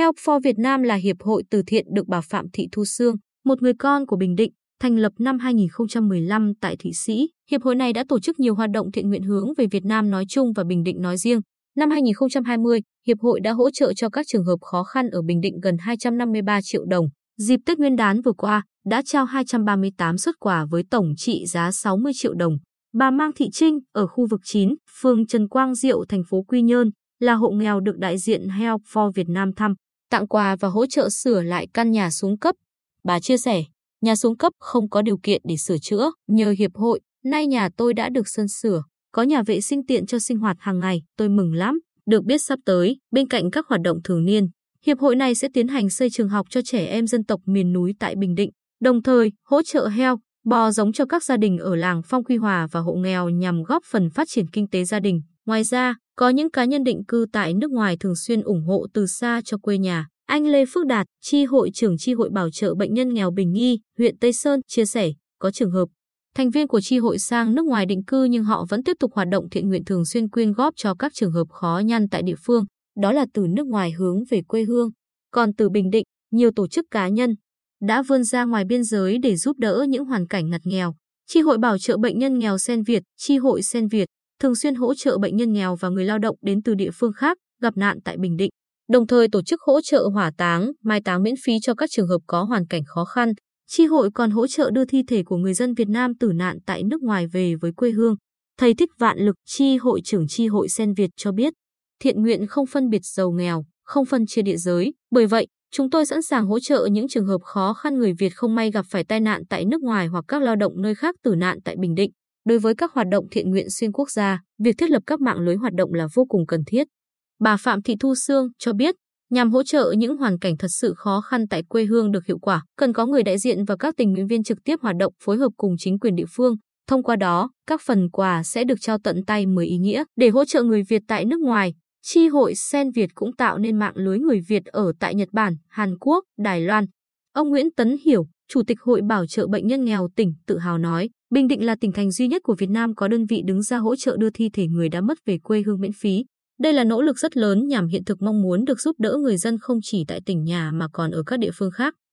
Help for Việt Nam là hiệp hội từ thiện được bà Phạm Thị Thu Sương, một người con của Bình Định, thành lập năm 2015 tại Thụy Sĩ. Hiệp hội này đã tổ chức nhiều hoạt động thiện nguyện hướng về Việt Nam nói chung và Bình Định nói riêng. Năm 2020, Hiệp hội đã hỗ trợ cho các trường hợp khó khăn ở Bình Định gần 253 triệu đồng. Dịp Tết Nguyên đán vừa qua, đã trao 238 xuất quà với tổng trị giá 60 triệu đồng. Bà Mang Thị Trinh ở khu vực 9, phường Trần Quang Diệu, thành phố Quy Nhơn, là hộ nghèo được đại diện Help for Việt Nam thăm, tặng quà và hỗ trợ sửa lại căn nhà xuống cấp. Bà chia sẻ, nhà xuống cấp không có điều kiện để sửa chữa, nhờ hiệp hội, nay nhà tôi đã được sơn sửa, có nhà vệ sinh tiện cho sinh hoạt hàng ngày, tôi mừng lắm. Được biết sắp tới, bên cạnh các hoạt động thường niên, hiệp hội này sẽ tiến hành xây trường học cho trẻ em dân tộc miền núi tại Bình Định, đồng thời hỗ trợ heo, bò giống cho các gia đình ở làng Phong Quy Hòa và hộ nghèo nhằm góp phần phát triển kinh tế gia đình. Ngoài ra, có những cá nhân định cư tại nước ngoài thường xuyên ủng hộ từ xa cho quê nhà. Anh Lê Phước Đạt, tri hội trưởng tri hội bảo trợ bệnh nhân nghèo Bình Nghi, huyện Tây Sơn chia sẻ, có trường hợp thành viên của tri hội sang nước ngoài định cư nhưng họ vẫn tiếp tục hoạt động thiện nguyện thường xuyên quyên góp cho các trường hợp khó nhăn tại địa phương, đó là từ nước ngoài hướng về quê hương. Còn từ Bình Định, nhiều tổ chức cá nhân đã vươn ra ngoài biên giới để giúp đỡ những hoàn cảnh ngặt nghèo. tri hội bảo trợ bệnh nhân nghèo Sen Việt, tri hội Sen Việt thường xuyên hỗ trợ bệnh nhân nghèo và người lao động đến từ địa phương khác gặp nạn tại Bình Định, đồng thời tổ chức hỗ trợ hỏa táng, mai táng miễn phí cho các trường hợp có hoàn cảnh khó khăn. Chi hội còn hỗ trợ đưa thi thể của người dân Việt Nam tử nạn tại nước ngoài về với quê hương. Thầy Thích Vạn Lực, chi hội trưởng chi hội Sen Việt cho biết, thiện nguyện không phân biệt giàu nghèo, không phân chia địa giới. Bởi vậy, chúng tôi sẵn sàng hỗ trợ những trường hợp khó khăn người Việt không may gặp phải tai nạn tại nước ngoài hoặc các lao động nơi khác tử nạn tại Bình Định. Đối với các hoạt động thiện nguyện xuyên quốc gia, việc thiết lập các mạng lưới hoạt động là vô cùng cần thiết. Bà Phạm Thị Thu Sương cho biết, nhằm hỗ trợ những hoàn cảnh thật sự khó khăn tại quê hương được hiệu quả, cần có người đại diện và các tình nguyện viên trực tiếp hoạt động phối hợp cùng chính quyền địa phương. Thông qua đó, các phần quà sẽ được trao tận tay mới ý nghĩa để hỗ trợ người Việt tại nước ngoài. Chi hội Sen Việt cũng tạo nên mạng lưới người Việt ở tại Nhật Bản, Hàn Quốc, Đài Loan. Ông Nguyễn Tấn Hiểu, Chủ tịch Hội Bảo trợ Bệnh nhân nghèo tỉnh tự hào nói, Bình Định là tỉnh thành duy nhất của Việt Nam có đơn vị đứng ra hỗ trợ đưa thi thể người đã mất về quê hương miễn phí. Đây là nỗ lực rất lớn nhằm hiện thực mong muốn được giúp đỡ người dân không chỉ tại tỉnh nhà mà còn ở các địa phương khác.